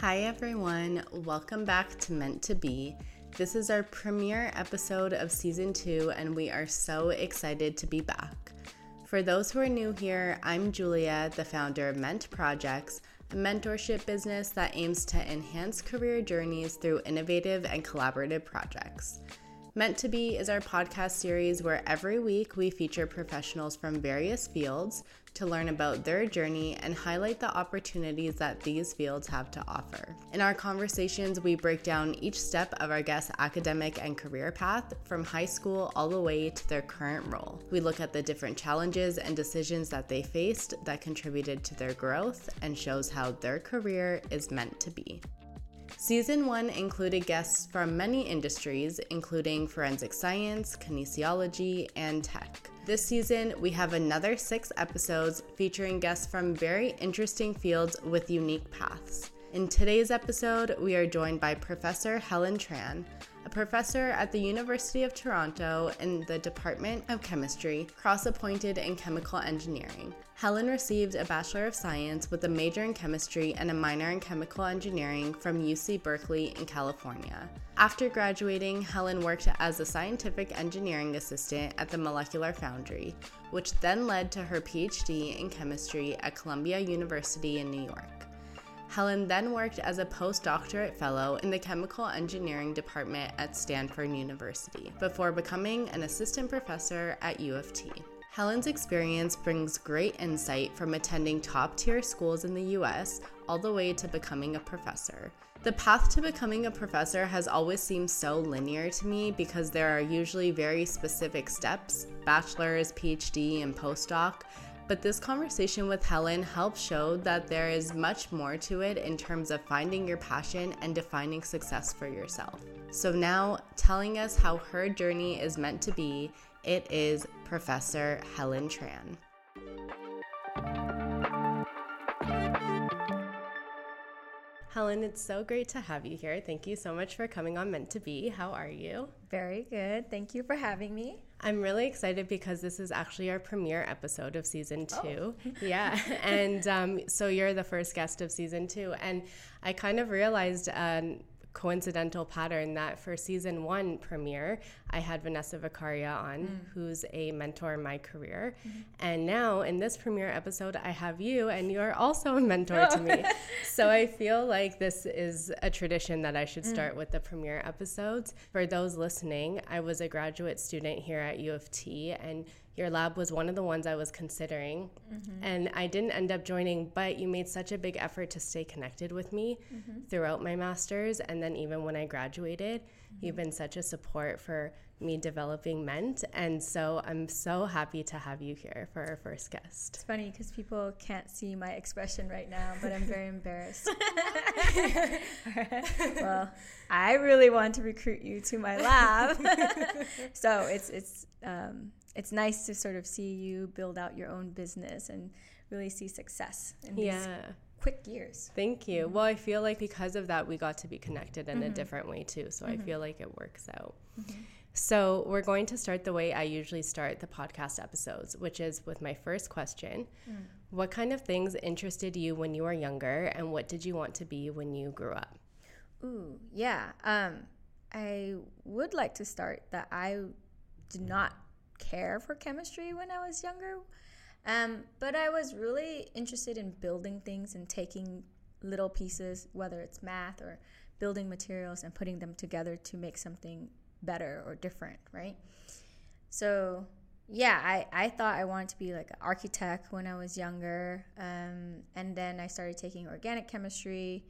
Hi, everyone. Welcome back to Meant to Be. This is our premiere episode of season two, and we are so excited to be back. For those who are new here, I'm Julia, the founder of Ment Projects, a mentorship business that aims to enhance career journeys through innovative and collaborative projects. Meant to Be is our podcast series where every week we feature professionals from various fields to learn about their journey and highlight the opportunities that these fields have to offer. In our conversations, we break down each step of our guest's academic and career path from high school all the way to their current role. We look at the different challenges and decisions that they faced that contributed to their growth and shows how their career is meant to be. Season 1 included guests from many industries, including forensic science, kinesiology, and tech. This season, we have another six episodes featuring guests from very interesting fields with unique paths. In today's episode, we are joined by Professor Helen Tran, professor at the University of Toronto in the Department of Chemistry, cross appointed in chemical engineering. Helen received a Bachelor of Science with a major in chemistry and a minor in chemical engineering from UC Berkeley in California. After graduating, Helen worked as a scientific engineering assistant at the Molecular Foundry, which then led to her PhD in chemistry at Columbia University in New York. Helen then worked as a postdoctorate fellow in the chemical engineering department at Stanford University before becoming an assistant professor at U of T. Helen's experience brings great insight from attending top tier schools in the US all the way to becoming a professor. The path to becoming a professor has always seemed so linear to me because there are usually very specific steps bachelor's, PhD, and postdoc. But this conversation with Helen helps show that there is much more to it in terms of finding your passion and defining success for yourself. So, now telling us how her journey is meant to be, it is Professor Helen Tran. Helen, it's so great to have you here. Thank you so much for coming on Meant to Be. How are you? Very good. Thank you for having me. I'm really excited because this is actually our premiere episode of season oh. two. Oh. yeah. And um, so you're the first guest of season two. And I kind of realized um, coincidental pattern that for season one premiere, I had Vanessa Vicaria on, mm. who's a mentor in my career. Mm-hmm. And now in this premiere episode, I have you, and you're also a mentor to me. so I feel like this is a tradition that I should mm. start mm. with the premiere episodes. For those listening, I was a graduate student here at U of T, and your lab was one of the ones I was considering. Mm-hmm. And I didn't end up joining, but you made such a big effort to stay connected with me mm-hmm. throughout my master's. And then even when I graduated, mm-hmm. you've been such a support for me developing Ment. And so I'm so happy to have you here for our first guest. It's funny because people can't see my expression right now, but I'm very embarrassed. well, I really want to recruit you to my lab. so it's, it's, um, it's nice to sort of see you build out your own business and really see success in these yeah. quick years. Thank you. Mm-hmm. Well, I feel like because of that, we got to be connected in mm-hmm. a different way too. So mm-hmm. I feel like it works out. Mm-hmm. So we're going to start the way I usually start the podcast episodes, which is with my first question. Mm. What kind of things interested you when you were younger, and what did you want to be when you grew up? Ooh, yeah. Um, I would like to start that I did not care for chemistry when I was younger. Um, but I was really interested in building things and taking little pieces, whether it's math or building materials, and putting them together to make something better or different, right? So, yeah, I, I thought I wanted to be like an architect when I was younger. Um, and then I started taking organic chemistry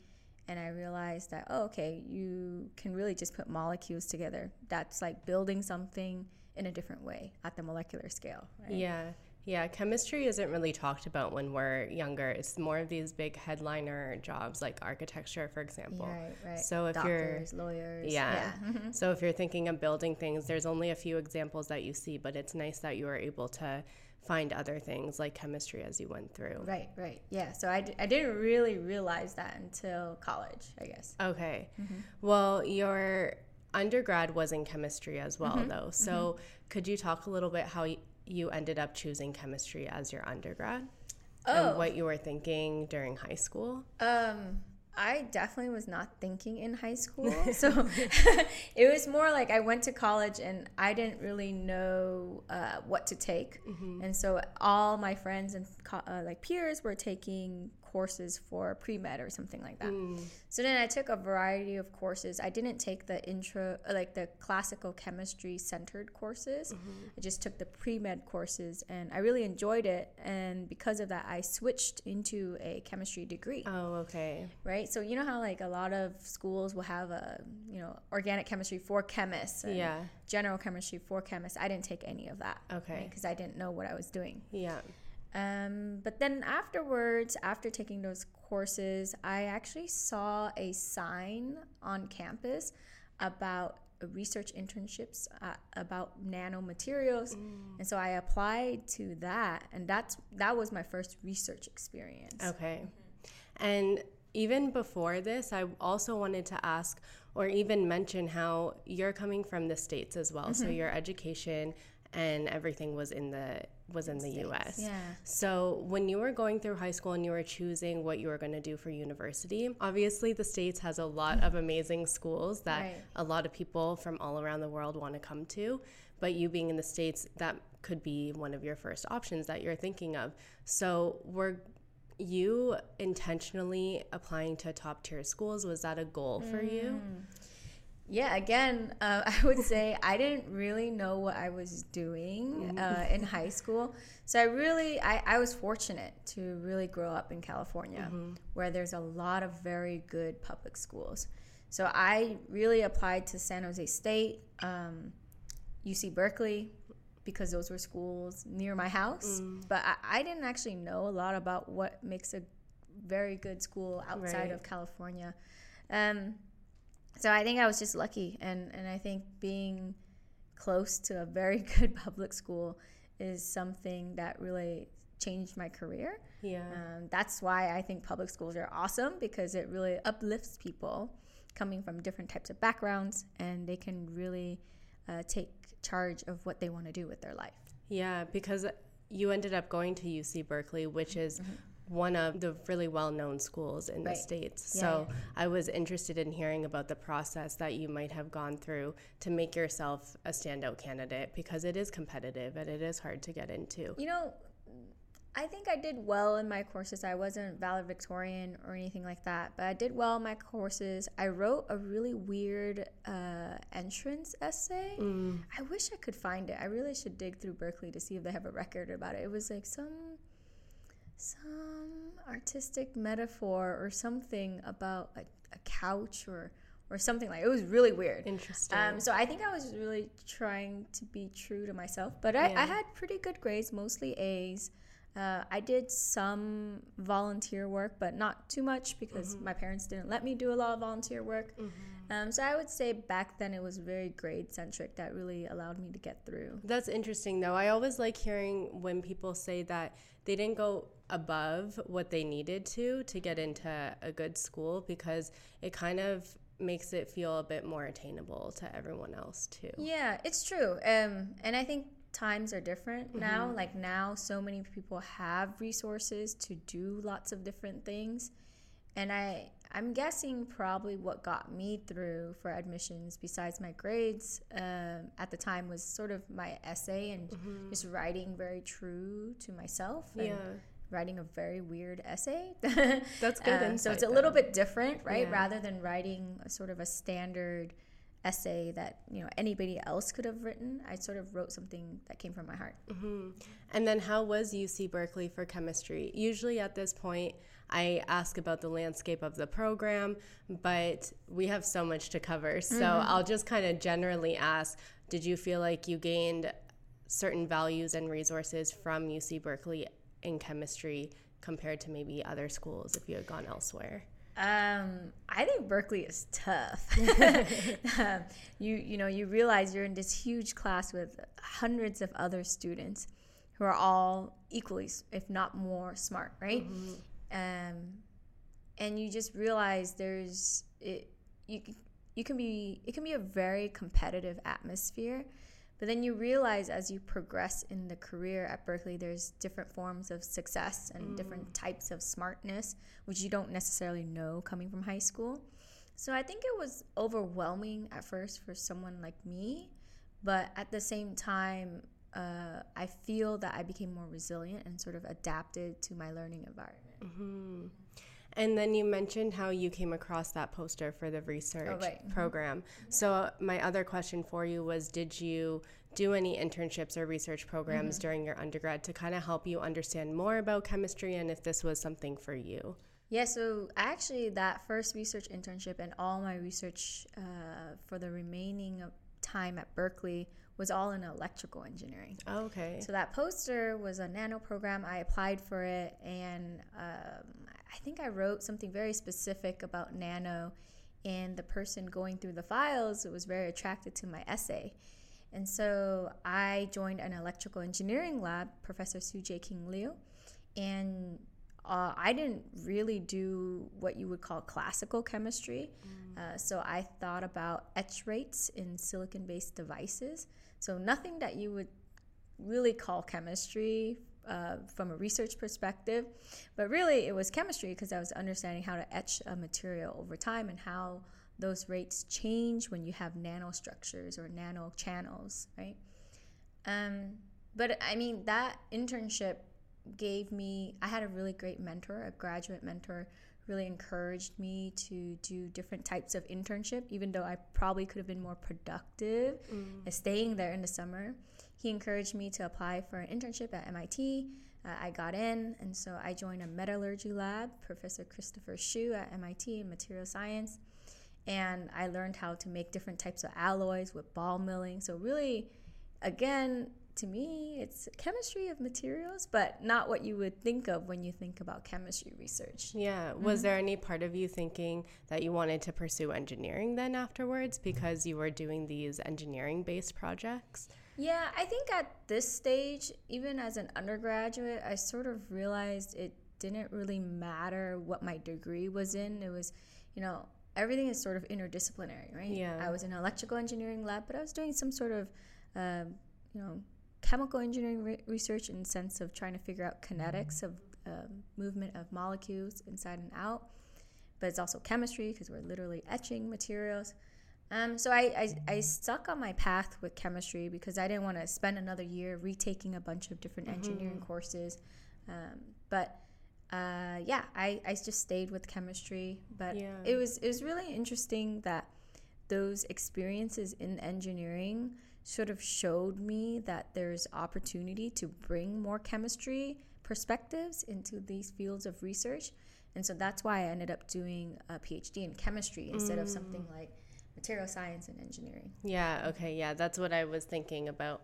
and I realized that, oh, okay, you can really just put molecules together. That's like building something in a different way at the molecular scale. Right? Yeah. Yeah, chemistry isn't really talked about when we're younger. It's more of these big headliner jobs like architecture, for example. Right, right. So if Doctors, you're lawyers, yeah. yeah. so if you're thinking of building things, there's only a few examples that you see, but it's nice that you were able to find other things like chemistry as you went through. Right, right. Yeah. So I d- I didn't really realize that until college, I guess. Okay. Mm-hmm. Well, your undergrad was in chemistry as well, mm-hmm. though. So mm-hmm. could you talk a little bit how you ended up choosing chemistry as your undergrad? Oh. And what you were thinking during high school? Um, I definitely was not thinking in high school. So it was more like I went to college and I didn't really know uh, what to take. Mm-hmm. And so all my friends and uh, like peers were taking courses for pre med or something like that. Mm. So then I took a variety of courses. I didn't take the intro, like the classical chemistry centered courses. Mm-hmm. I just took the pre med courses and I really enjoyed it. And because of that, I switched into a chemistry degree. Oh, okay. Right. So you know how like a lot of schools will have a, you know, organic chemistry for chemists. yeah. General chemistry for chemists. I didn't take any of that. Okay. Because right? I didn't know what I was doing. Yeah. Um, but then afterwards, after taking those courses, I actually saw a sign on campus about research internships uh, about nanomaterials mm. and so i applied to that and that's that was my first research experience okay mm-hmm. and even before this i also wanted to ask or even mention how you're coming from the states as well mm-hmm. so your education and everything was in the was in the US. Yeah. So when you were going through high school and you were choosing what you were going to do for university, obviously the states has a lot of amazing schools that right. a lot of people from all around the world want to come to, but you being in the states that could be one of your first options that you're thinking of. So were you intentionally applying to top tier schools was that a goal for mm. you? Yeah, again, uh, I would say I didn't really know what I was doing mm-hmm. uh, in high school. So I really, I, I was fortunate to really grow up in California, mm-hmm. where there's a lot of very good public schools. So I really applied to San Jose State, um, UC Berkeley, because those were schools near my house. Mm. But I, I, didn't actually know a lot about what makes a very good school outside right. of California. Um, so I think I was just lucky, and and I think being close to a very good public school is something that really changed my career. Yeah, um, that's why I think public schools are awesome because it really uplifts people coming from different types of backgrounds, and they can really uh, take charge of what they want to do with their life. Yeah, because you ended up going to UC Berkeley, which is mm-hmm one of the really well known schools in right. the States. Yeah, so yeah. I was interested in hearing about the process that you might have gone through to make yourself a standout candidate because it is competitive and it is hard to get into. You know, I think I did well in my courses. I wasn't valedictorian or anything like that, but I did well in my courses. I wrote a really weird uh, entrance essay. Mm. I wish I could find it. I really should dig through Berkeley to see if they have a record about it. It was like some some artistic metaphor or something about a, a couch or or something like it was really weird. Interesting. Um, so I think I was really trying to be true to myself, but I, yeah. I had pretty good grades, mostly A's. Uh, I did some volunteer work, but not too much because mm-hmm. my parents didn't let me do a lot of volunteer work. Mm-hmm. Um, so I would say back then it was very grade centric that really allowed me to get through. That's interesting, though. I always like hearing when people say that they didn't go above what they needed to to get into a good school because it kind of makes it feel a bit more attainable to everyone else too. Yeah, it's true. Um, and I think times are different mm-hmm. now. Like now, so many people have resources to do lots of different things, and I I'm guessing probably what got me through for admissions, besides my grades um, at the time, was sort of my essay and mm-hmm. just writing very true to myself. yeah writing a very weird essay. That's good. um, so it's a though. little bit different, right? Yeah. Rather than writing a sort of a standard essay that you know anybody else could have written, I sort of wrote something that came from my heart. Mm-hmm. And then, how was UC Berkeley for chemistry? Usually, at this point, I ask about the landscape of the program, but we have so much to cover. So mm-hmm. I'll just kind of generally ask Did you feel like you gained certain values and resources from UC Berkeley in chemistry compared to maybe other schools if you had gone elsewhere? Um, I think Berkeley is tough. um, you you know you realize you're in this huge class with hundreds of other students who are all equally, if not more, smart, right? Mm-hmm. Um, and you just realize there's it. You you can be it can be a very competitive atmosphere, But then you realize as you progress in the career at Berkeley, there's different forms of success and mm. different types of smartness, which you don't necessarily know coming from high school. So I think it was overwhelming at first for someone like me, but at the same time, uh, I feel that I became more resilient and sort of adapted to my learning environment. Mm-hmm. And then you mentioned how you came across that poster for the research oh, right. Mm-hmm. program. Mm-hmm. So, my other question for you was Did you do any internships or research programs mm-hmm. during your undergrad to kind of help you understand more about chemistry and if this was something for you? Yeah, so actually, that first research internship and all my research uh, for the remaining time at Berkeley was all in electrical engineering. Oh, okay. So that poster was a nano program. I applied for it, and um, I think I wrote something very specific about nano. And the person going through the files was very attracted to my essay. And so I joined an electrical engineering lab, Professor Tsu-Jae King Liu, and uh, I didn't really do what you would call classical chemistry. Mm. Uh, so I thought about etch rates in silicon based devices. So nothing that you would really call chemistry uh, from a research perspective, but really it was chemistry because I was understanding how to etch a material over time and how those rates change when you have nanostructures or nano channels, right? Um, but I mean, that internship gave me, I had a really great mentor, a graduate mentor really encouraged me to do different types of internship, even though I probably could have been more productive mm. staying there in the summer. He encouraged me to apply for an internship at MIT. Uh, I got in, and so I joined a metallurgy lab, Professor Christopher Schuh at MIT in material science. And I learned how to make different types of alloys with ball milling. So, really, again, to me, it's chemistry of materials, but not what you would think of when you think about chemistry research. Yeah. Mm-hmm. Was there any part of you thinking that you wanted to pursue engineering then afterwards because you were doing these engineering based projects? Yeah, I think at this stage, even as an undergraduate, I sort of realized it didn't really matter what my degree was in. It was, you know, everything is sort of interdisciplinary, right? Yeah. I was in an electrical engineering lab, but I was doing some sort of, uh, you know, chemical engineering re- research in the sense of trying to figure out kinetics of uh, movement of molecules inside and out. But it's also chemistry because we're literally etching materials. Um, so I, I, I, stuck on my path with chemistry because I didn't want to spend another year retaking a bunch of different mm-hmm. engineering courses. Um, but uh, yeah, I, I just stayed with chemistry. But yeah. it was it was really interesting that those experiences in engineering sort of showed me that there's opportunity to bring more chemistry perspectives into these fields of research. And so that's why I ended up doing a PhD in chemistry instead mm. of something mm. like material science and engineering. Yeah, okay, yeah, that's what I was thinking about.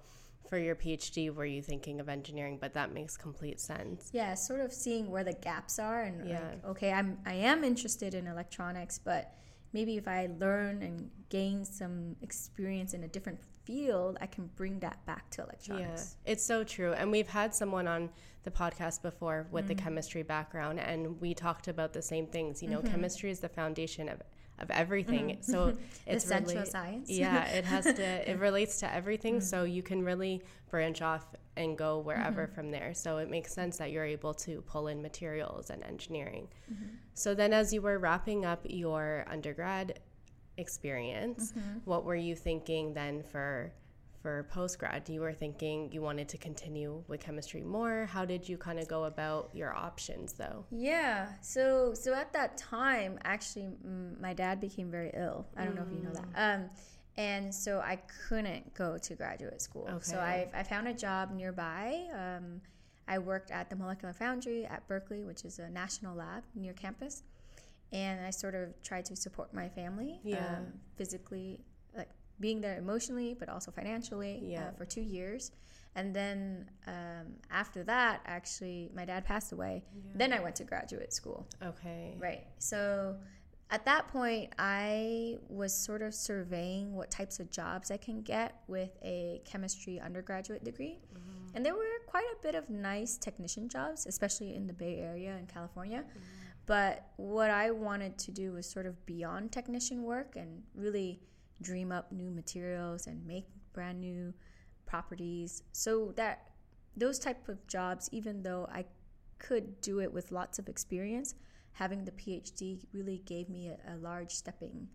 For your PhD, were you thinking of engineering? But that makes complete sense. Yeah, sort of seeing where the gaps are and yeah. like, okay, I'm I am interested in electronics, but maybe if I learn and gain some experience in a different field, I can bring that back to electronics. Yeah, it's so true. And we've had someone on the podcast before with mm. the chemistry background, and we talked about the same things. You know, mm-hmm. chemistry is the foundation of of everything. Mm-hmm. So it's essential really, science. Yeah, it has to. it relates to everything. Mm-hmm. So you can really branch off and go wherever mm-hmm. from there. So it makes sense that you're able to pull in materials and engineering. Mm-hmm. So then, as you were wrapping up your undergrad experience, mm-hmm. what were you thinking then for? For post grad? You were thinking you wanted to continue with chemistry more. How did you kind of go about your options though? Yeah. So so at that time, actually, my dad became very ill. I don't mm. know if you know that. Mm. Um, and so I couldn't go to graduate school. Okay. So I I found a job nearby. Um, I worked at the Molecular Foundry at Berkeley, which is a national lab near campus. And I sort of tried to support my family yeah. um, physically being there emotionally but also financially uh, yeah. uh, for two years and then um, after that actually my dad passed away yeah. then i went to graduate school okay right so at that point i was sort of surveying what types of jobs i can get with a chemistry undergraduate degree mm-hmm. and there were quite a bit of nice technician jobs especially in the bay area in california mm-hmm. but what i wanted to do was sort of beyond technician work and really dream up new materials and make brand new properties. So that those type of jobs, even though I could do it with lots of experience, having the PhD really gave me a, a large stepping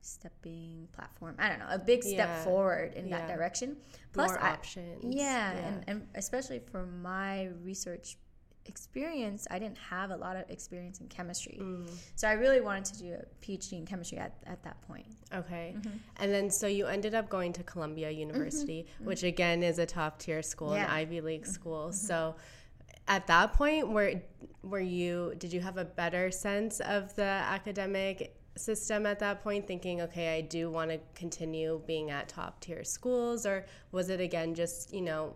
stepping platform. I don't know, a big step yeah. forward in yeah. that direction. Plus More I, options. Yeah, yeah, And, and especially for my research experience, I didn't have a lot of experience in chemistry. Mm. So I really wanted to do a PhD in chemistry at, at that point. Okay. Mm-hmm. And then so you ended up going to Columbia University, mm-hmm. which again is a top tier school, an Ivy League mm-hmm. school. Mm-hmm. So at that point were were you did you have a better sense of the academic system at that point thinking okay i do want to continue being at top tier schools or was it again just you know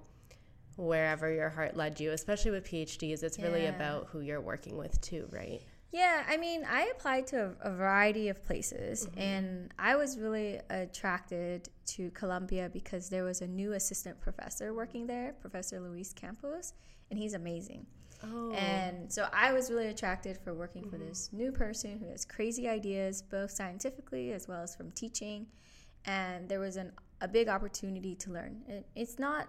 wherever your heart led you especially with phds it's yeah. really about who you're working with too right yeah i mean i applied to a, a variety of places mm-hmm. and i was really attracted to columbia because there was a new assistant professor working there professor luis campos and he's amazing Oh. And so I was really attracted for working mm-hmm. for this new person who has crazy ideas, both scientifically as well as from teaching. And there was an, a big opportunity to learn. It, it's not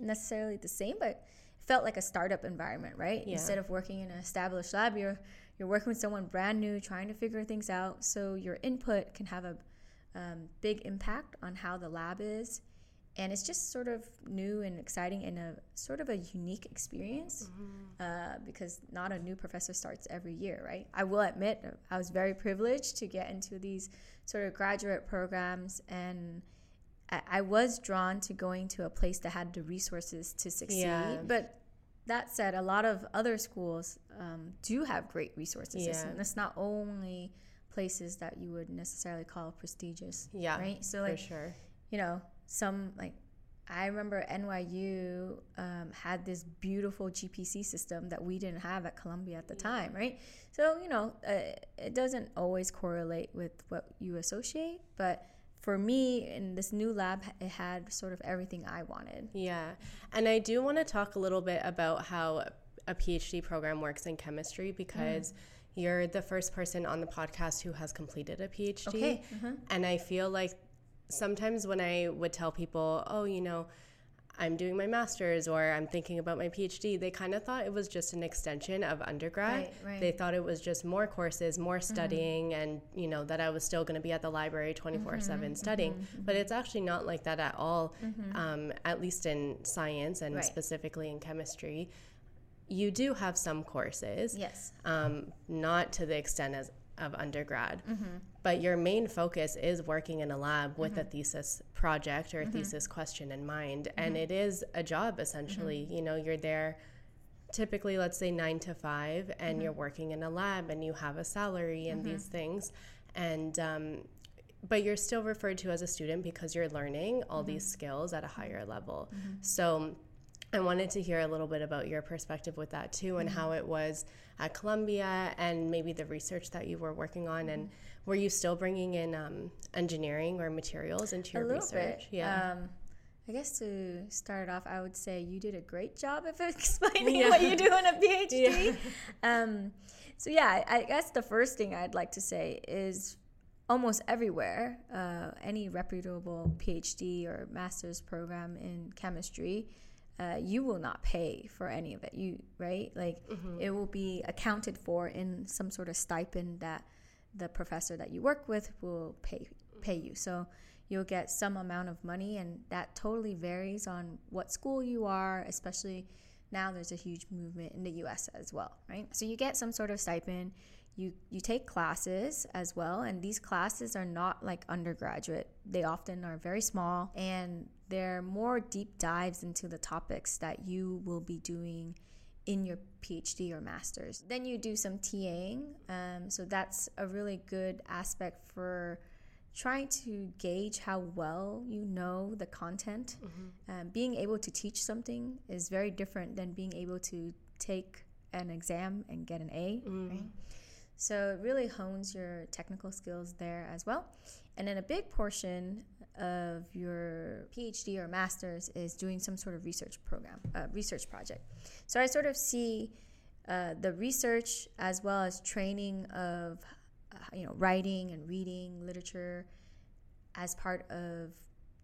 necessarily the same, but it felt like a startup environment, right? Yeah. Instead of working in an established lab, you're you're working with someone brand new, trying to figure things out. So your input can have a um, big impact on how the lab is and it's just sort of new and exciting and a sort of a unique experience mm-hmm. uh, because not a new professor starts every year right i will admit i was very privileged to get into these sort of graduate programs and I, I was drawn to going to a place that had the resources to succeed yeah. but that said a lot of other schools um, do have great resources yeah. and it's not only places that you would necessarily call prestigious yeah right so like sure you know some like I remember NYU um, had this beautiful GPC system that we didn't have at Columbia at the yeah. time, right? So, you know, uh, it doesn't always correlate with what you associate, but for me in this new lab, it had sort of everything I wanted. Yeah. And I do want to talk a little bit about how a PhD program works in chemistry because. Mm. You're the first person on the podcast who has completed a PhD. Okay. Mm-hmm. And I feel like sometimes when I would tell people, oh, you know, I'm doing my master's or I'm thinking about my PhD, they kind of thought it was just an extension of undergrad. Right, right. They thought it was just more courses, more mm-hmm. studying, mm-hmm. and you know that I was still going to be at the library 24 mm-hmm, 7 studying. Mm-hmm, but it's actually not like that at all, mm-hmm. um, at least in science and right. specifically in chemistry. You do have some courses. Yes. Um, not to the extent as of undergrad. Mm-hmm. But your main focus is working in a lab with mm-hmm. a thesis project or a mm-hmm. thesis question in mind. And mm-hmm. it is a job essentially. Mm-hmm. You know, you're there typically, let's say nine to five, and you're working in a lab and you have a salary and these things. And, um, but you're still referred to as a student because you're learning all these skills at a higher level. So, I wanted to hear a little bit about your perspective with that too, and mm-hmm. how it was at Columbia, and maybe the research that you were working on. And mm-hmm. were you still bringing in um, engineering or materials into your a research? Bit. Yeah. Um, I guess to start off, I would say you did a great job of explaining yeah. what you do in a PhD. Yeah. Um, so yeah, I guess the first thing I'd like to say is almost everywhere, uh, any reputable PhD or master's program in chemistry uh, you will not pay for any of it. You right, like mm-hmm. it will be accounted for in some sort of stipend that the professor that you work with will pay pay you. So you'll get some amount of money, and that totally varies on what school you are, especially now there's a huge movement in the US as well, right? So you get some sort of stipend. You you take classes as well, and these classes are not like undergraduate. They often are very small and they're more deep dives into the topics that you will be doing in your PhD or master's. Then you do some TAing. Um, so that's a really good aspect for trying to gauge how well you know the content. Mm-hmm. Um, being able to teach something is very different than being able to take an exam and get an A, mm. right? So it really hones your technical skills there as well. And then a big portion of your PhD or master's is doing some sort of research program, uh, research project. So I sort of see uh, the research as well as training of, uh, you know, writing and reading literature as part of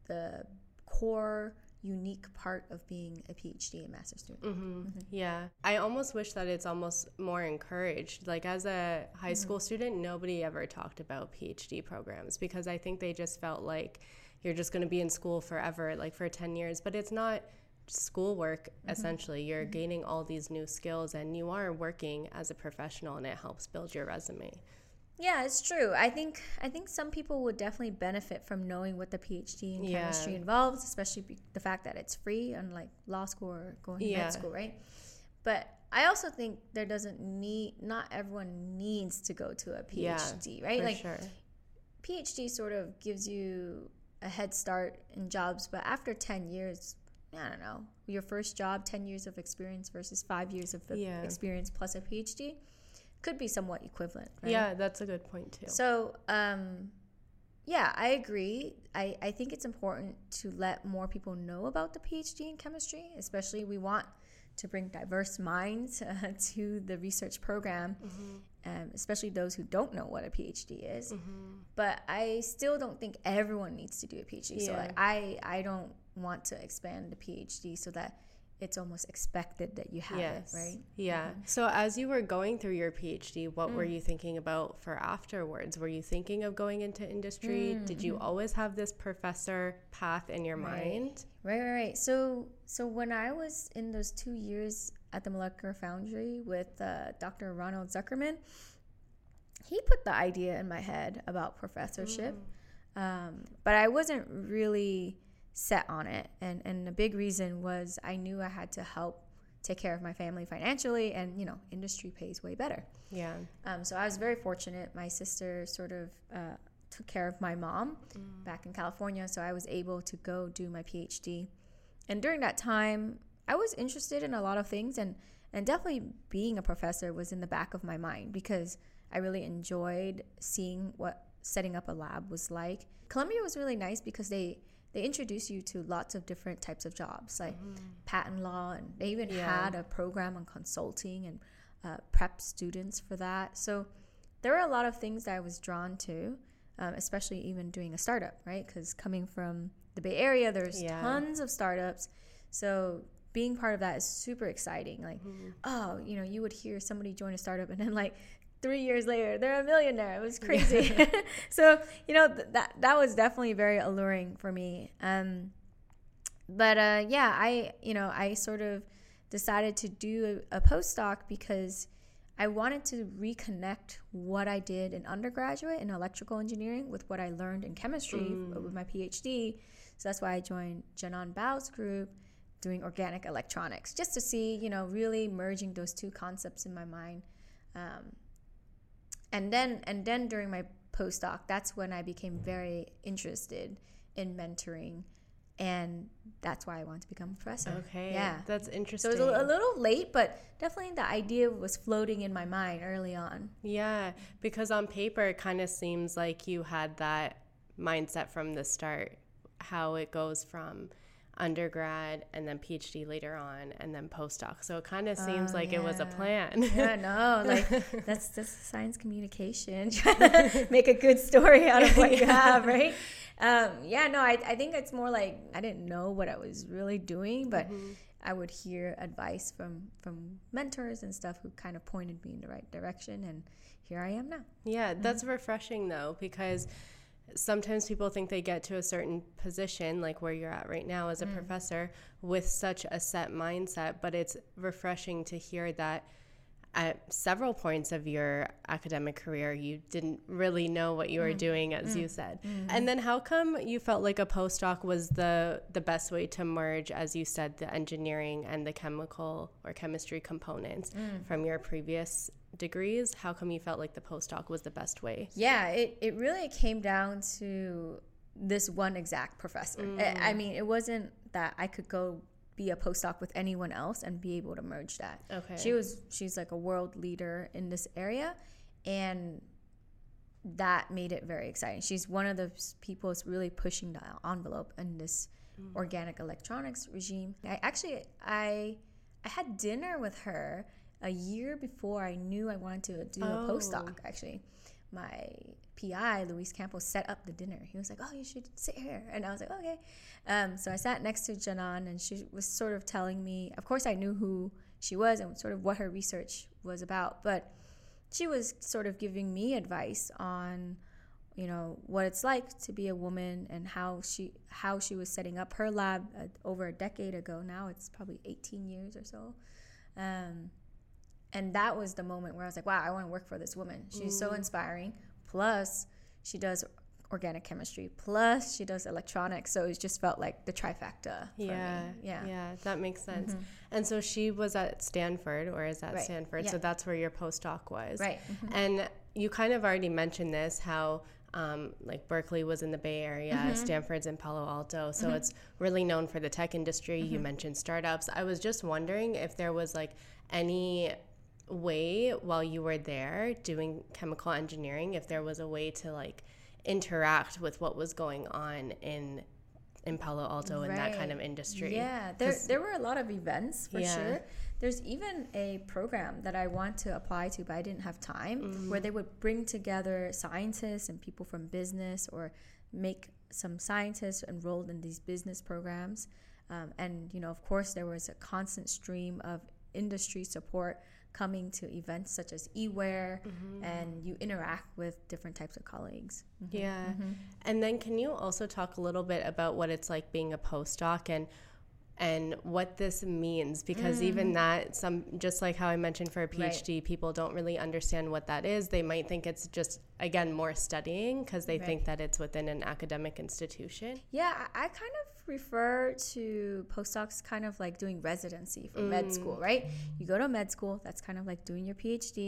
the core unique part of being a PhD and master's student. Mm-hmm. Mm-hmm. Yeah. I almost wish that it's almost more encouraged. Like, as a high school mm-hmm. student, nobody ever talked about PhD programs because I think they just felt like you're just going to be in school forever, like for 10 years. But it's not schoolwork, mm-hmm. essentially. You're mm-hmm. gaining all these new skills and you are working as a professional, and it helps build your resume. Yeah, it's true. I think I think some people would definitely benefit from knowing what the PhD in yeah. chemistry involves, especially the fact that it's free, unlike law school or going yeah. to med school, right? But I also think there doesn't need not everyone needs to go to a PhD, yeah, right? like sure. PhD sort of gives you a head start in jobs, but after 10 years, I don't know, your first job, 10 years of experience versus 5 years of experience plus a PhD could be somewhat equivalent. Right? Yeah, that's a good point too. So, um, yeah, I agree. I, I think it's important to let more people know about the PhD in chemistry, especially we want to bring diverse minds uh, to the research program, mm-hmm. um, especially those who don't know what a PhD is. Mm-hmm. But I still don't think everyone needs to do a PhD. Yeah. So like, I I don't want to expand the PhD so that it's almost expected that you have yes. it, right? Yeah. Mm-hmm. So as you were going through your PhD, what mm. were you thinking about for afterwards? Were you thinking of going into industry? Mm-hmm. Did you mm-hmm. always have this professor path in your right. mind? Right, right, right. So so when I was in those 2 years at the Molecular Foundry with uh, Dr. Ronald Zuckermann, he put the idea in my head about professorship. Mm. Um, but I wasn't really set on it. And and a big reason was I knew I had to help take care of my family financially and you know industry pays way better. Yeah. Um, so i was very fortunate. My sister sort of uh, took care of my mom mm. back in california so i was able to go do my phd and during that time i was interested in a lot of things and and definitely being a professor was in the back of my mind because i really enjoyed seeing what setting up a lab was like. Columbia was really nice because they they introduce you to lots of different types of jobs like mm-hmm. patent law and they even yeah. had a program on consulting and uh, prep students for that so there were a lot of things that i was drawn to um, especially even doing a startup right because coming from the bay area there's yeah. tons of startups so being part of that is super exciting like mm-hmm. oh you know you would hear somebody join a startup and then like three years later they're a millionaire. It was crazy. So you know th- that that was definitely very alluring for me. Um but uh yeah i you know i sort of decided to do a, a postdoc because i wanted to reconnect what i did in undergraduate in electrical engineering with what i learned in chemistry mm. with my phd so that's why i joined Zhenan Bao's group doing organic electronics just to see you know really merging those two concepts in my mind. Um, and then and then during my postdoc that's when i became very interested in mentoring and that's why i want to become a professor. Okay yeah. that's interesting so it was a, a little late but definitely the idea was floating in my mind early on. Yeah because on paper it kind of seems like you had that mindset from the start how it goes from undergrad and then PhD later on and then postdoc. So it kind of seems oh, like yeah. it was a plan. yeah, no, like that's just science communication. Trying to make a good story out of what yeah. you have, right? Um, yeah, no, I, I think it's more like I didn't know what I was really doing, but mm-hmm. I would hear advice from from mentors and stuff who kind of pointed me in the right direction, and here I am now. Yeah, that's mm-hmm. refreshing though because sometimes people think they get to a certain position like where you're at right now as a mm. professor with such a set mindset but it's refreshing to hear that at several points of your academic career you didn't really know what you were mm. doing as mm. you said mm-hmm. and then how come you felt like a postdoc was the the best way to merge as you said the engineering and the chemical or chemistry components mm. from your previous degrees, how come you felt like the postdoc was the best way? Yeah, it, it really came down to this one exact professor. Mm. I, I mean, it wasn't that I could go be a postdoc with anyone else and be able to merge that. Okay. She was she's like a world leader in this area and that made it very exciting. She's one of those people who's really pushing the envelope in this mm. organic electronics regime. I actually I I had dinner with her a year before I knew I wanted to do oh. a postdoc, actually. my PI, Luis Campos, set up the dinner. He was like, "Oh, you should sit here," and I was like, "Okay." Um, so I sat next to Zhenan, and she was sort of telling me. Of course, I knew who she was and sort of what her research was about, but she was sort of giving me advice on you know what it's like to be a woman and how she how she was setting up her lab uh, over a decade ago now it's probably 18 years or so um, and that was the moment where i was like wow i want to work for this woman she's mm. so inspiring plus she does organic chemistry plus she does electronics so it just felt like the trifecta yeah me. yeah yeah that makes sense mm-hmm. and so she was at stanford or is at right. stanford yeah. so that's where your postdoc was right mm-hmm. and you kind of already mentioned this how um, like Berkeley was in the Bay Area, mm-hmm. Stanford's in Palo Alto. So mm-hmm. it's really known for the tech industry. Mm-hmm. You mentioned startups. I was just wondering if there was like any way while you were there doing chemical engineering, if there was a way to like interact with what was going on in in Palo Alto right. in that kind of industry. Yeah, there there were a lot of events for yeah. sure. There's even a program that I want to apply to, but I didn't have time, mm-hmm. where they would bring together scientists and people from business or make some scientists enrolled in these business programs. Um, and, you know, of course, there was a constant stream of industry support coming to events such as eWEAR mm-hmm. and you interact with different types of colleagues. Mm-hmm. Yeah. Mm-hmm. And then can you also talk a little bit about what it's like being a postdoc and and what this means because mm. even that some just like how i mentioned for a phd right. people don't really understand what that is they might think it's just again more studying because they right. think that it's within an academic institution yeah i kind of refer to postdocs kind of like doing residency for mm. med school right? You go to med school that's kind of like doing your phd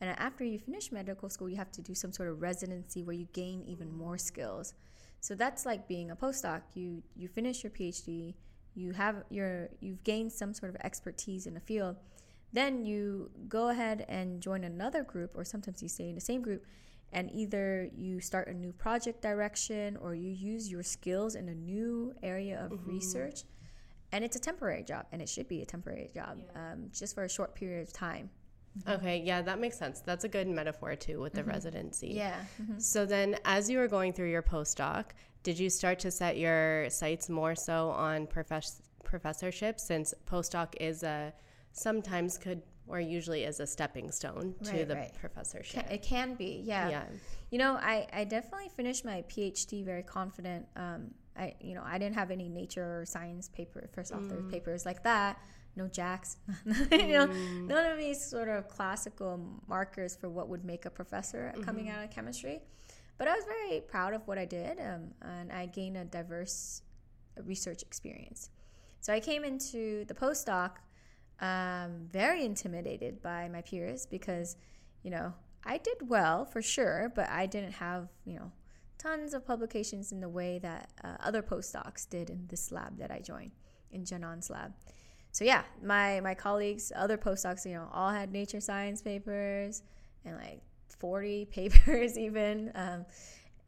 and after you finish medical school you have to do some sort of residency where you gain even more skills. So that's like being a postdoc. You you finish your phd you have your you've gained some sort of expertise in a field. Then you go ahead and join another group or sometimes you stay in the same group and either you start a new project direction or you use your skills in a new area of mm-hmm. research and it's a temporary job and it should be a temporary job yeah. um, just for a short period of time mm-hmm. Okay, yeah, that makes sense. That's a good metaphor too with the mm-hmm. residency. Yeah. Mm-hmm. So then, as you were going through your postdoc, did you start to set your sights more so on profess- professorship since postdoc is a sometimes could or usually is a stepping stone to right, the right. professorship? It can be, yeah. Yeah. You know, I, I definitely finished my PhD very confident. Um, I you know I didn't have any nature or science paper first author mm. papers like that. No JACS, you know, mm. none of these sort of classical markers for what would make a professor mm-hmm. coming out of chemistry. But I was very proud of what I did, um, and I gained a diverse research experience. So I came into the postdoc um, very intimidated by my peers because, you know, I did well for sure, but I didn't have, you know, tons of publications in the way that uh, other postdocs did in this lab that I joined, in Zhenan's lab. So yeah, my my colleagues, other postdocs, you know, all had nature science papers and like 40 papers even um,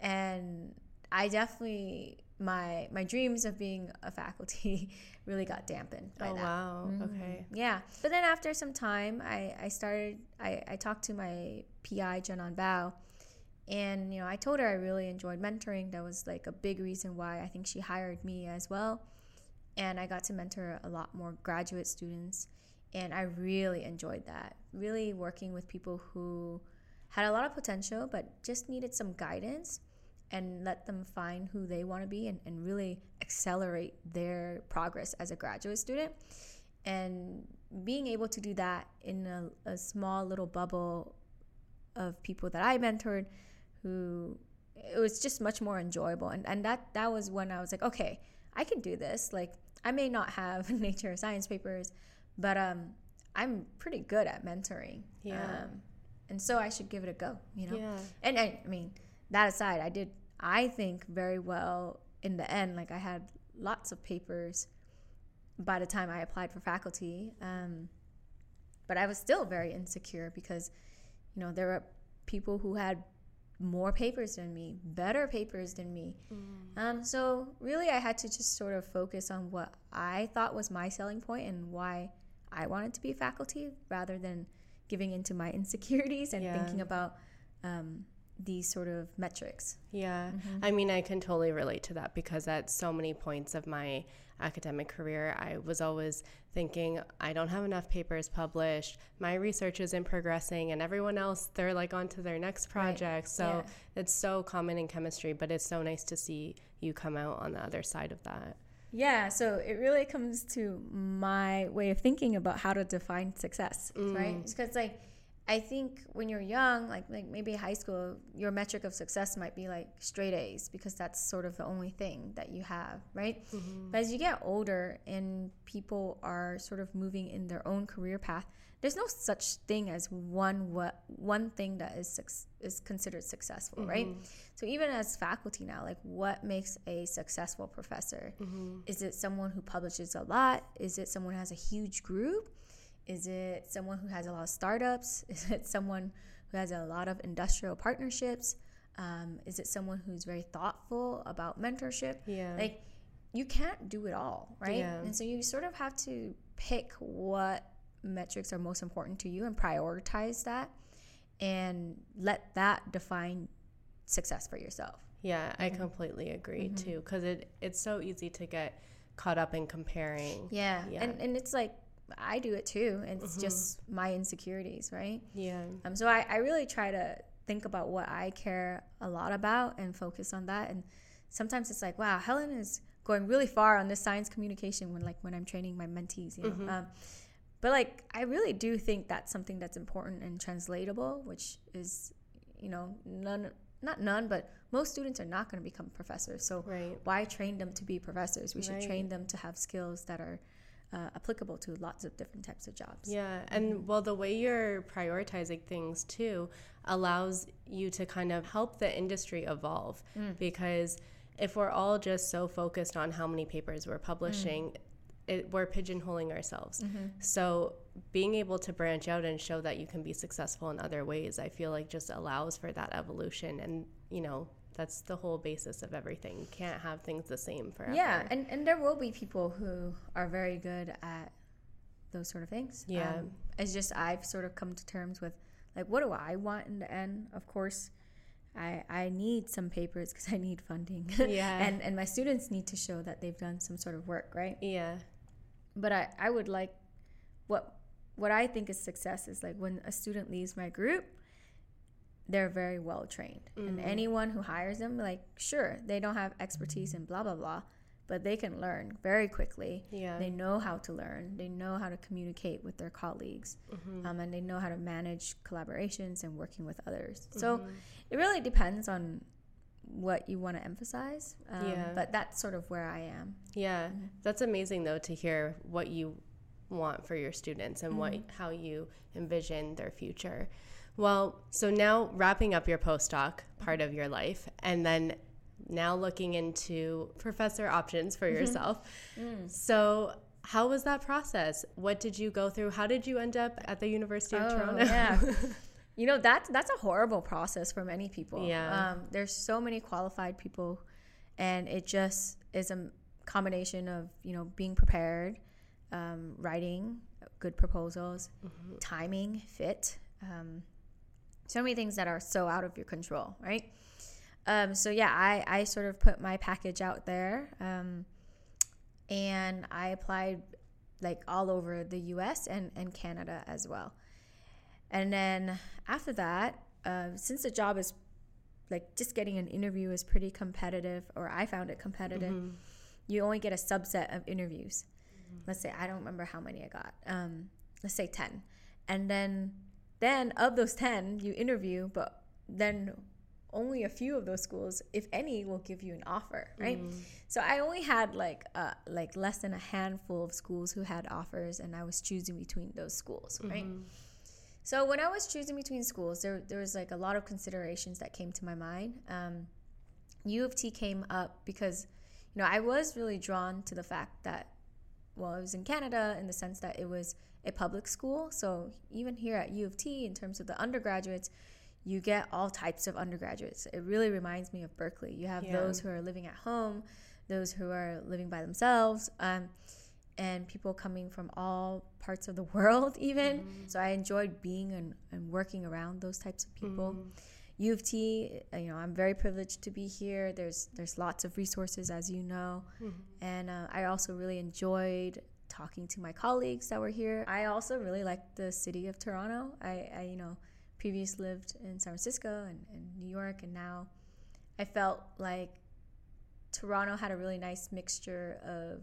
and i definitely my my dreams of being a faculty really got dampened by oh, that. wow. Mm-hmm. okay. Yeah. But then after some time i i started i i talked to my pi Zhenan Bao and you know i told her i really enjoyed mentoring. That was like a big reason why i think she hired me as well. And i got to mentor a lot more graduate students and i really enjoyed that. Really working with people who had a lot of potential, but just needed some guidance and let them find who they want to be and, and really accelerate their progress as a graduate student. And being able to do that in a, a small little bubble of people that I mentored who it was just much more enjoyable. And, and that, that was when I was like, okay, I can do this. Like, I may not have nature or science papers, but um, I'm pretty good at mentoring. Yeah. Um, and so I should give it a go, you know. Yeah. And I, I mean, that aside, I did I think very well in the end. Like I had lots of papers by the time I applied for faculty, um, but I was still very insecure because, you know, there were people who had more papers than me, better papers than me. Mm. Um, so really, I had to just sort of focus on what I thought was my selling point and why I wanted to be faculty rather than giving into my insecurities and yeah. thinking about um, these sort of metrics. Yeah. Mm-hmm. I mean, I can totally relate to that because at so many points of my academic career, I was always thinking, I don't have enough papers published, my research isn't progressing, and everyone else, they're like on to their next project. Right. So yeah. it's so common in chemistry, but it's so nice to see you come out on the other side of that. Yeah, so it really comes to my way of thinking about how to define success, mm. right? Because like I think when you're young, like like maybe high school, your metric of success might be like straight A's because that's sort of the only thing that you have, right? Mm-hmm. But as you get older and people are sort of moving in their own career path, there's no such thing as one what one thing that is is considered successful, mm-hmm. right? So even as faculty now, like what makes a successful professor? Mm-hmm. Is it someone who publishes a lot? Is it someone who has a huge group? Is it someone who has a lot of startups? Is it someone who has a lot of industrial partnerships? Um, is it someone who's very thoughtful about mentorship? Yeah. Like you can't do it all, right? Yeah. And so you sort of have to pick what metrics are most important to you and prioritize that and let that define success for yourself. Yeah, I mm-hmm. completely agree mm-hmm. too cuz it it's so easy to get caught up in comparing. Yeah. yeah. And and it's like I do it too. It's mm-hmm. just my insecurities, right? Yeah. Um. So I, I really try to think about what I care a lot about and focus on that. And sometimes it's like, wow, Helen is going really far on this science communication when like when I'm training my mentees, you know. Mm-hmm. Um, but like I really do think that's something that's important and translatable, which is, you know, none not none, but most students are not going to become professors. So right. why train them to be professors? We should right. train them to have skills that are uh, applicable to lots of different types of jobs. Yeah, and mm-hmm. well, the way you're prioritizing things too allows you to kind of help the industry evolve mm. because if we're all just so focused on how many papers we're publishing, mm. it, we're pigeonholing ourselves. Mm-hmm. So being able to branch out and show that you can be successful in other ways, I feel like just allows for that evolution and you know that's the whole basis of everything. You can't have things the same forever. Yeah, and, and there will be people who are very good at those sort of things. Yeah. Um, it's just I've sort of come to terms with like what do I want in the end? Of course, I I need some papers because I need funding. Yeah. and and my students need to show that they've done some sort of work, right? Yeah. But I I would like what what I think is success is like when a student leaves my group they're very well trained. Mm-hmm. And anyone who hires them, like, sure, they don't have expertise in blah, blah, blah, but they can learn very quickly. Yeah. They know how to learn, they know how to communicate with their colleagues, mm-hmm. um, and they know how to manage collaborations and working with others. Mm-hmm. So it really depends on what you want to emphasize. Um, yeah. But that's sort of where I am. Yeah. Mm-hmm. That's amazing, though, to hear what you want for your students and what mm-hmm. how you envision their future. Well, so now wrapping up your postdoc part of your life, and then now looking into professor options for mm-hmm. yourself. Mm. So, how was that process? What did you go through? How did you end up at the University of oh, Toronto? Yeah. you know that's that's a horrible process for many people. Yeah. Um, there's so many qualified people, and it just is a combination of you know being prepared, um, writing good proposals, mm-hmm. timing, fit. Um, so many things that are so out of your control, right? Um, so yeah, I, I sort of put my package out there, um, and I applied like all over the U.S. and and Canada as well. And then after that, uh, since the job is like just getting an interview is pretty competitive, or I found it competitive. Mm-hmm. You only get a subset of interviews. Mm-hmm. Let's say I don't remember how many I got. Um, let's say ten, and then then of those 10 you interview but then only a few of those schools if any will give you an offer right mm. so i only had like uh, like less than a handful of schools who had offers and i was choosing between those schools right mm-hmm. so when i was choosing between schools there, there was like a lot of considerations that came to my mind um, u of t came up because you know i was really drawn to the fact that well, it was in Canada in the sense that it was a public school. So even here at U of T, in terms of the undergraduates, you get all types of undergraduates. It really reminds me of Berkeley. You have yeah. those who are living at home, those who are living by themselves, um, and people coming from all parts of the world, even. Mm-hmm. So I enjoyed being and, and, working around those types of people. Mm-hmm. U of T, uh, you know, I'm very privileged to be here. There's there's lots of resources, as you know, mm-hmm. and uh, I also really enjoyed talking to my colleagues that were here. I also really like the city of Toronto. I, I you know, previously lived in San Francisco and, and New York, and now I felt like Toronto had a really nice mixture of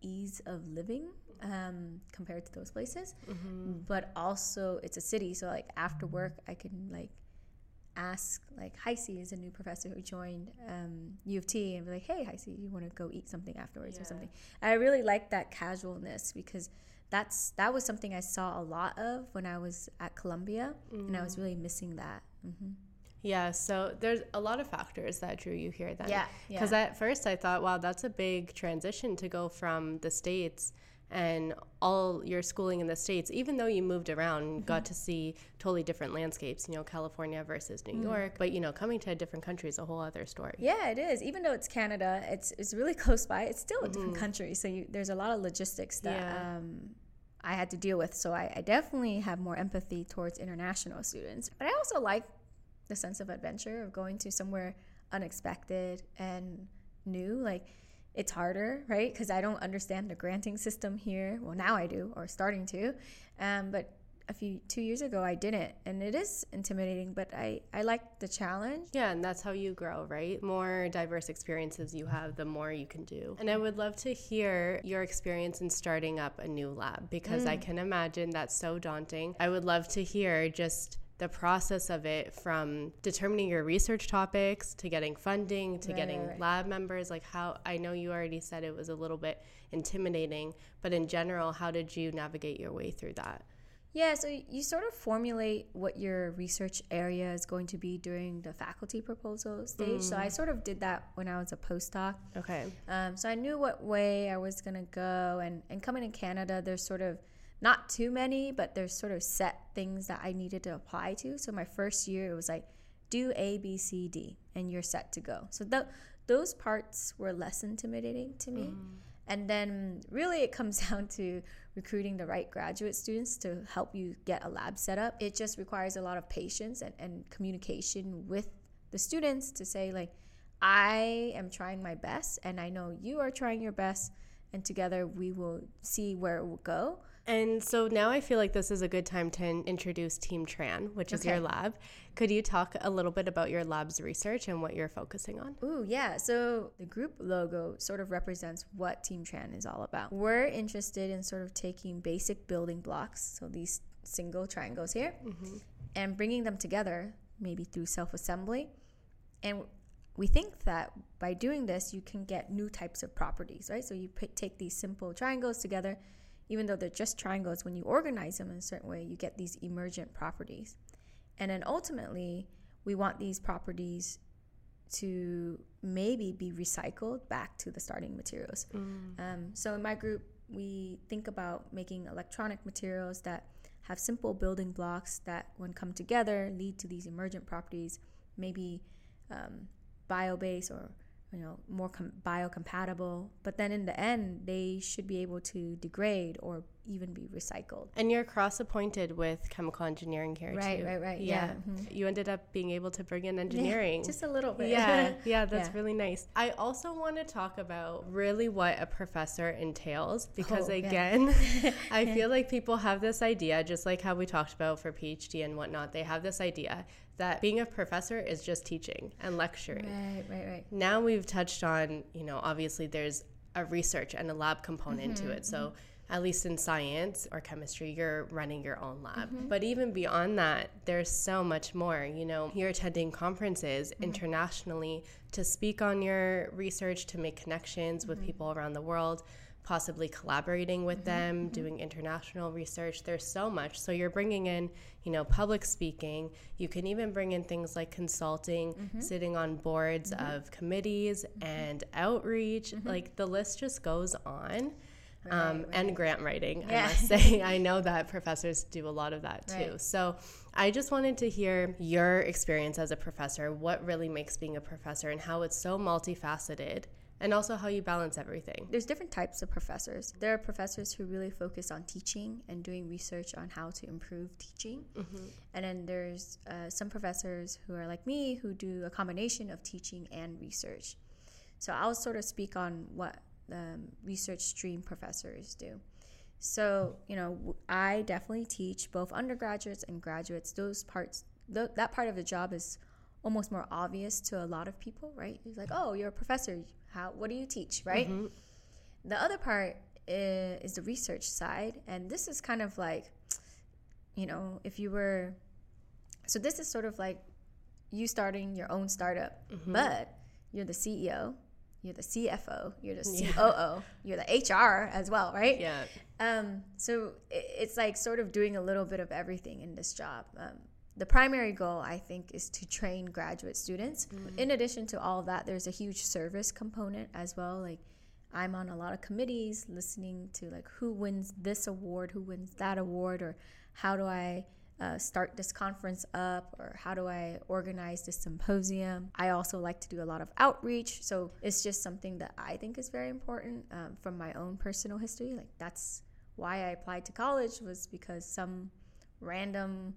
ease of living um, compared to those places, mm-hmm. but also it's a city, so like after work I can like ask like Heisey is a new professor who joined um, U of T and be like, hey Heisey, you want to go eat something afterwards yeah. or something. And I really like that casualness because that's that was something I saw a lot of when I was at Columbia, mm-hmm. and I was mm. really missing that. Mm-hmm. Yeah, so there's a lot of factors that drew you here then. Yeah. Because yeah. at first I thought, wow, that's a big transition to go from the States and all your schooling in the states even though you moved around mm-hmm. got to see totally different landscapes you know california versus new mm. york but you know coming to a different country is a whole other story yeah it is even though it's canada it's, it's really close by it's still a different mm-hmm. country so you, there's a lot of logistics that yeah. um, i had to deal with so I, I definitely have more empathy towards international students but i also like the sense of adventure of going to somewhere unexpected and new like it's harder, right? Because I don't understand the granting system here. Well, now I do, or starting to. Um, but a few two years ago, I didn't, and it is intimidating. But I I like the challenge. Yeah, and that's how you grow, right? More diverse experiences you have, the more you can do. And I would love to hear your experience in starting up a new lab because mm. I can imagine that's so daunting. I would love to hear just the process of it from determining your research topics to getting funding to right, getting right. lab members like how i know you already said it was a little bit intimidating but in general how did you navigate your way through that yeah so you sort of formulate what your research area is going to be during the faculty proposal stage mm. so i mm. sort of did that when i was a postdoc okay um, so i knew what way i was going to go and, and coming to canada there's sort of not too many, but there's sort of set things that I needed to apply to. So my first year, it was like, do A, B, C, D, and you're set to go. So th- those parts were less intimidating to me. Mm. And then really it comes down to recruiting the right graduate students to help you get a lab set up. It just requires a lot of patience and, and communication with the students to say, like, I am trying my best and I know you are trying your best, and together we will see where it will go. And so now I feel like this is a good time to introduce Team Tran, which is okay. your lab. Could you talk a little bit about your lab's research and what you're focusing on? Ooh, yeah. So the group logo sort of represents what Team Tran is all about. We're interested in sort of taking basic building blocks, so these single triangles here, mm-hmm. and bringing them together, maybe through self assembly. And we think that by doing this, you can get new types of properties, right? So you p- take these simple triangles together even though they're just triangles, when you organize them in a certain way, you get these emergent properties. And then ultimately, we want these properties to maybe be recycled back to the starting materials. Mm. Um, so in my group, we think about making electronic materials that have simple building blocks that, when come together, lead to these emergent properties, maybe um, bio based or you know more com- biocompatible but then in the end they should be able to degrade or even be recycled and you're cross appointed with chemical engineering here right too. right right yeah, yeah. Mm-hmm. you ended up being able to bring in engineering yeah, just a little bit yeah yeah that's yeah. really nice i also want to talk about really what a professor entails because oh, again i feel like people have this idea just like how we talked about for phd and whatnot they have this idea that being a professor is just teaching and lecturing. Right, right, right. Now we've touched on, you know, obviously there's a research and a lab component mm-hmm, to it. So mm-hmm. at least in science or chemistry, you're running your own lab. Mm-hmm. But even beyond that, there's so much more. You know, you're attending conferences mm-hmm. internationally to speak on your research, to make connections with mm-hmm. people around the world possibly collaborating with mm-hmm, them, mm-hmm. doing international research. There's so much. So you're bringing in, you know, public speaking. You can even bring in things like consulting, mm-hmm. sitting on boards mm-hmm. of committees mm-hmm. and outreach. Mm-hmm. Like the list just goes on. Right, um, right. And grant writing, yeah. I must say. I know that professors do a lot of that too. Right. So I just wanted to hear your experience as a professor, what really makes being a professor and how it's so multifaceted and also how you balance everything. There's different types of professors. There are professors who really focus on teaching and doing research on how to improve teaching. Mm-hmm. And then there's uh, some professors who are like me who do a combination of teaching and research. So I'll sort of speak on what um, research stream professors do. So, you know, I definitely teach both undergraduates and graduates. Those parts, th- that part of the job is almost more obvious to a lot of people, right? It's like, oh, you're a professor. How? What do you teach, right? Mm-hmm. The other part is, is the research side, and this is kind of like, you know, if you were, so this is sort of like you starting your own startup, mm-hmm. but you're the CEO, you're the CFO, you're the COO, yeah. you're the HR as well, right? Yeah. Um, so it's like sort of doing a little bit of everything in this job. Um, the primary goal, I think, is to train graduate students. Mm-hmm. In addition to all of that, there's a huge service component as well. Like, I'm on a lot of committees listening to like who wins this award, who wins that award, or how do I uh, start this conference up or how do I organize this symposium. I also like to do a lot of outreach. So it's just something that I think is very important um, from my own personal history. Like that's why I applied to college was because some random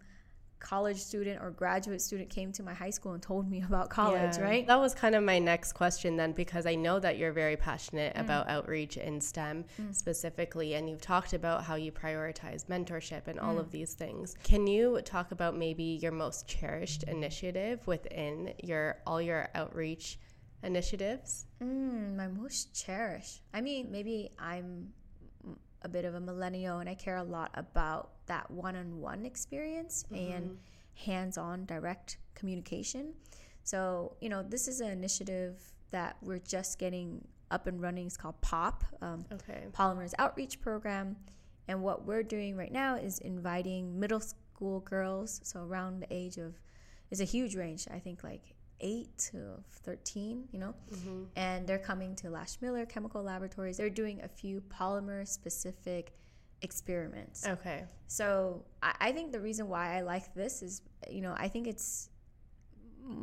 college student or graduate student came to my high school and told me about college, yeah. right? That was kind of my next question then, because I know that you're very passionate mm. about outreach in STEM mm. specifically, and you've talked about how you prioritize mentorship and all mm. of these things. Can you talk about maybe your most cherished initiative within your all your outreach initiatives? Mm, my most cherished. I mean, maybe I'm a bit of a millennial and I care a lot about that one on one experience mm-hmm. and hands on direct communication. So, you know, this is an initiative that we're just getting up and running. It's called POP, um, okay. Polymers Outreach Program. And what we're doing right now is inviting middle school girls, so around the age of, is a huge range, I think like 8 to 13, you know, mm-hmm. and they're coming to Lash Miller Chemical Laboratories. They're doing a few polymer specific experiments. Okay. So I, I think the reason why I like this is, you know, I think it's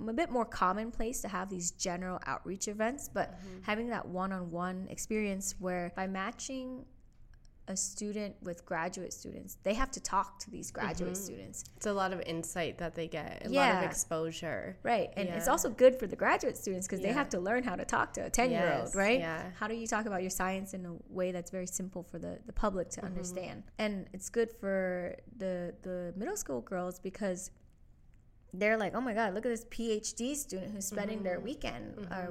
a bit more commonplace to have these general outreach events, but mm-hmm. having that one on one experience where by matching a student with graduate students, they have to talk to these graduate mm-hmm. students. It's a lot of insight that they get, a yeah. lot of exposure. Right. And yeah. it's also good for the graduate students because yeah. they have to learn how to talk to a 10 year old, right? Yeah. How do you talk about your science in a way that's very simple for the, the public to mm-hmm. understand? And it's good for the, the middle school girls because they're like, oh my God, look at this PhD student who's spending mm-hmm. their weekend. Uh,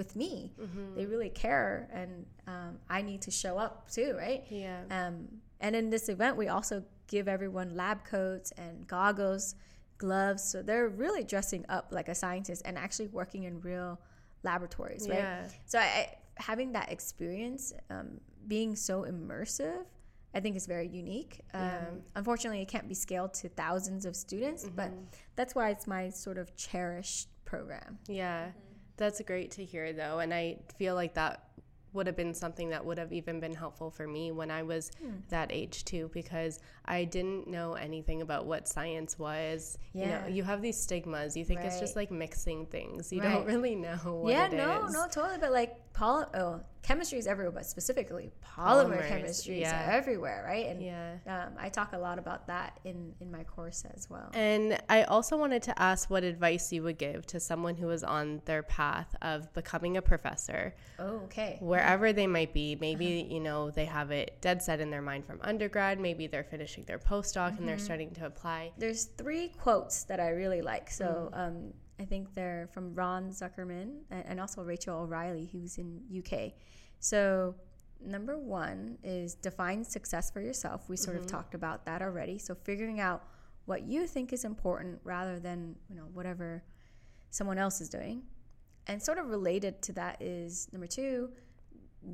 with me. Mm-hmm. They really care, and um, I need to show up too, right? Yeah. Um, and in this event, we also give everyone lab coats and goggles, gloves, so they're really dressing up like a scientist and actually working in real laboratories, right? Yeah. So I, having that experience, um, being so immersive. I think is very unique. Um, yeah. Unfortunately, it can't be scaled to thousands of students, mm-hmm. but that's why it's my sort of cherished program. Yeah. Mm-hmm. That's great to hear, though. And I feel like that would have been something that would have even been helpful for me when I was hmm. that age too, because I didn't know anything about what science was. Yeah. You know, you have these stigmas. You think right. it's just like mixing things. You right. don't really know what it is. yeah, no, no, totally. But like poly- oh, chemistry is everywhere, but specifically polymer Polymers, chemistries yeah. are everywhere, right? And yeah. Um, I talk a lot about that in, in my course as well. And I also wanted to ask what advice you would give to someone who is on their path of becoming a professor. Oh, okay. Wherever they might be. Maybe, uh-huh. you know, they have it dead set in their mind from undergrad. Maybe they're finishing their postdoc mm-hmm. and they're mm-hmm. starting to apply. There's three quotes that I really like. So, mm. um, I think they're from Ron Zuckermann and also Rachel O'Reilly, who's in UK. So number one is define success for yourself. We sort mm-hmm. of talked about that already. So figuring out what you think is important rather than you know whatever someone else is doing. And sort of related to that is number two,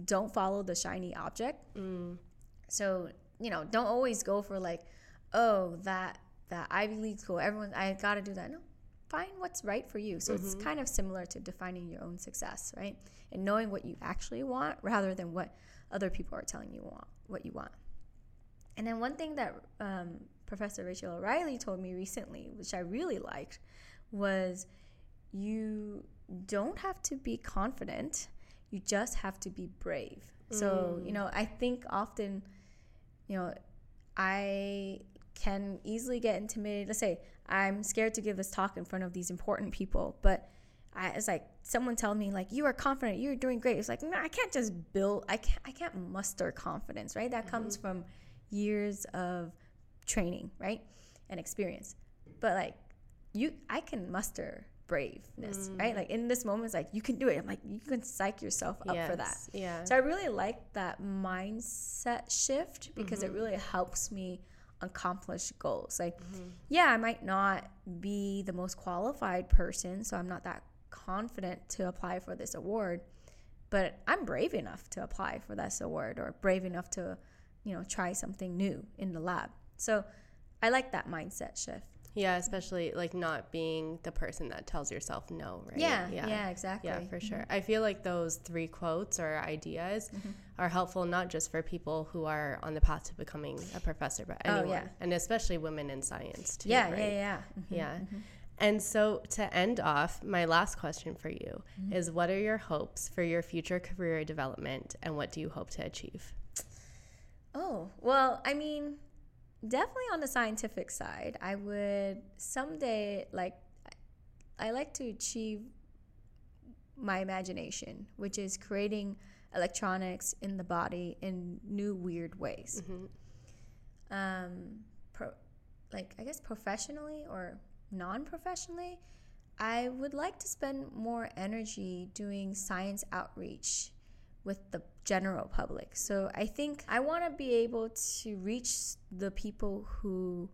don't follow the shiny object. Mm. So you know, don't always go for like, oh that that Ivy League school, everyone I got to do that. No, find what's right for you. So mm-hmm. it's kind of similar to defining your own success, right? And knowing what you actually want rather than what other people are telling you want what you want. And then one thing that um, Professor Rachel O'Reilly told me recently, which I really liked, was you don't have to be confident. You just have to be brave. So, you know, I think often, you know, I can easily get intimidated. Let's say I'm scared to give this talk in front of these important people, but I, it's like someone tell me like you are confident, you're doing great. It's like no, I can't just build. I can't. I can't muster confidence, right? That comes mm-hmm. from years of training, right, and experience. But like you, I can muster braveness, mm. right? Like in this moment, it's like you can do it. I'm like you can psych yourself up for that. Yeah. So I really like that mindset shift because it mm-hmm. really helps me accomplish goals. Like, mm-hmm. yeah, I might not be the most qualified person, so I'm not that confident to apply for this award, but I'm brave enough to apply for this award or brave enough to, you know, try something new in the lab. So I like that mindset shift. Yeah, especially like not being the person that tells yourself no, right? Yeah, yeah, exactly. Yeah, for sure. I feel like those three quotes or ideas Mm-hmm. are helpful not just for people who are on the path to becoming a professor, but Oh, anyone, yeah. and especially women in science too. Yeah, right? yeah, yeah. Mhm. Yeah. And so to end off, my last question for you Mm-hmm. is what are your hopes for your future career development and what do you hope to achieve? Oh, well, I mean, definitely on the scientific side, I would someday like I like to achieve my imagination, which is creating electronics in the body in new weird ways. Um, pro, like I guess professionally or non-professionally, I would like to spend more energy doing science outreach with the general public. So I think I want to be able to reach the people who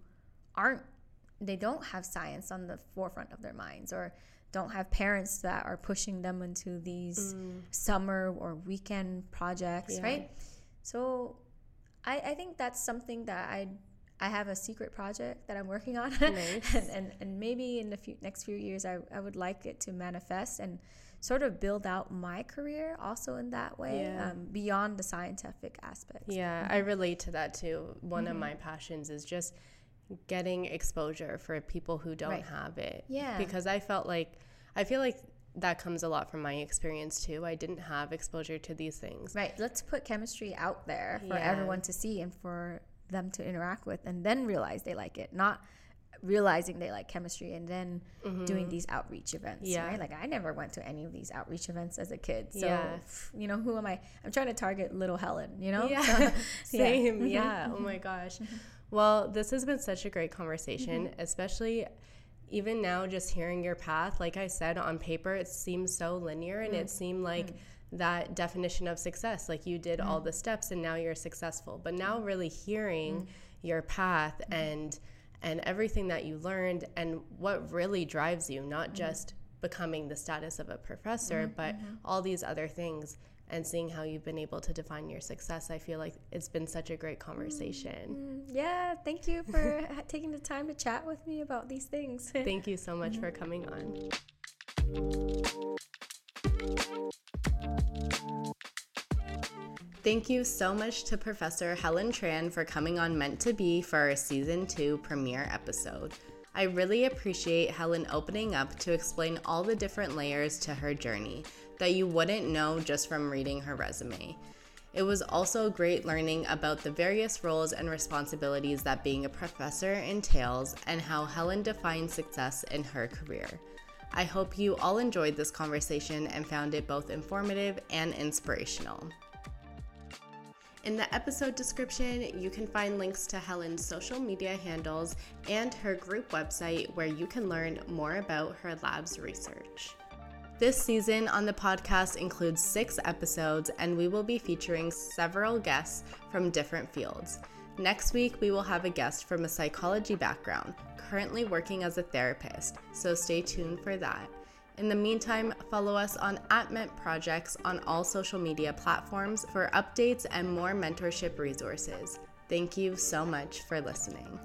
aren't they don't have science on the forefront of their minds or don't have parents that are pushing them into these mm. summer or weekend projects, Yeah. right? So I, I think that's something that I I have a secret project that I'm working on, Nice. and, and and maybe in the few, next few years I, I would like it to manifest and sort of build out my career also in that way Yeah. um, beyond the scientific aspects. Yeah, I relate to that too. One of my passions is just getting exposure for people who don't Right. have it. Yeah. Because I felt like, I feel like that comes a lot from my experience too. I didn't have exposure to these things. Right. Let's put chemistry out there for Yeah. everyone to see and for them to interact with and then realize they like it. Not realizing they like chemistry and then mm-hmm. doing these outreach events. Mm-hmm. Yeah. Right. Like I never went to any of these outreach events as a kid. So Yeah. you know, who am I? I'm trying to target little Helen, you know? Yeah, same. Mm-hmm. Yeah. Oh mm-hmm. my gosh. Well, this has been such a great conversation, especially even now, just hearing your path. Like I said, on paper, it seems so linear and it seemed like that definition of success. Like you did all the steps and now you're successful. But now, really hearing your path and and everything that you learned and what really drives you, not mm-hmm. just becoming the status of a professor, mm-hmm, but mm-hmm. all these other things and seeing how you've been able to define your success. I feel like it's been such a great conversation. yeah, thank you for taking the time to chat with me about these things. Thank you so much for coming on. Thank you so much to Professor Helen Tran for coming on Meant to Be for our season two premiere episode. I really appreciate Helen opening up to explain all the different layers to her journey that you wouldn't know just from reading her resume. It was also great learning about the various roles and responsibilities that being a professor entails and how Helen defines success in her career. I hope you all enjoyed this conversation and found it both informative and inspirational. In the episode description, you can find links to Helen's social media handles and her group website where you can learn more about her lab's research. This season on the podcast includes six episodes, and we will be featuring several guests from different fields. Next week, we will have a guest from a psychology background, currently working as a therapist, so stay tuned for that. In the meantime, follow us on AtMent Projects on all social media platforms for updates and more mentorship resources. Thank you so much for listening.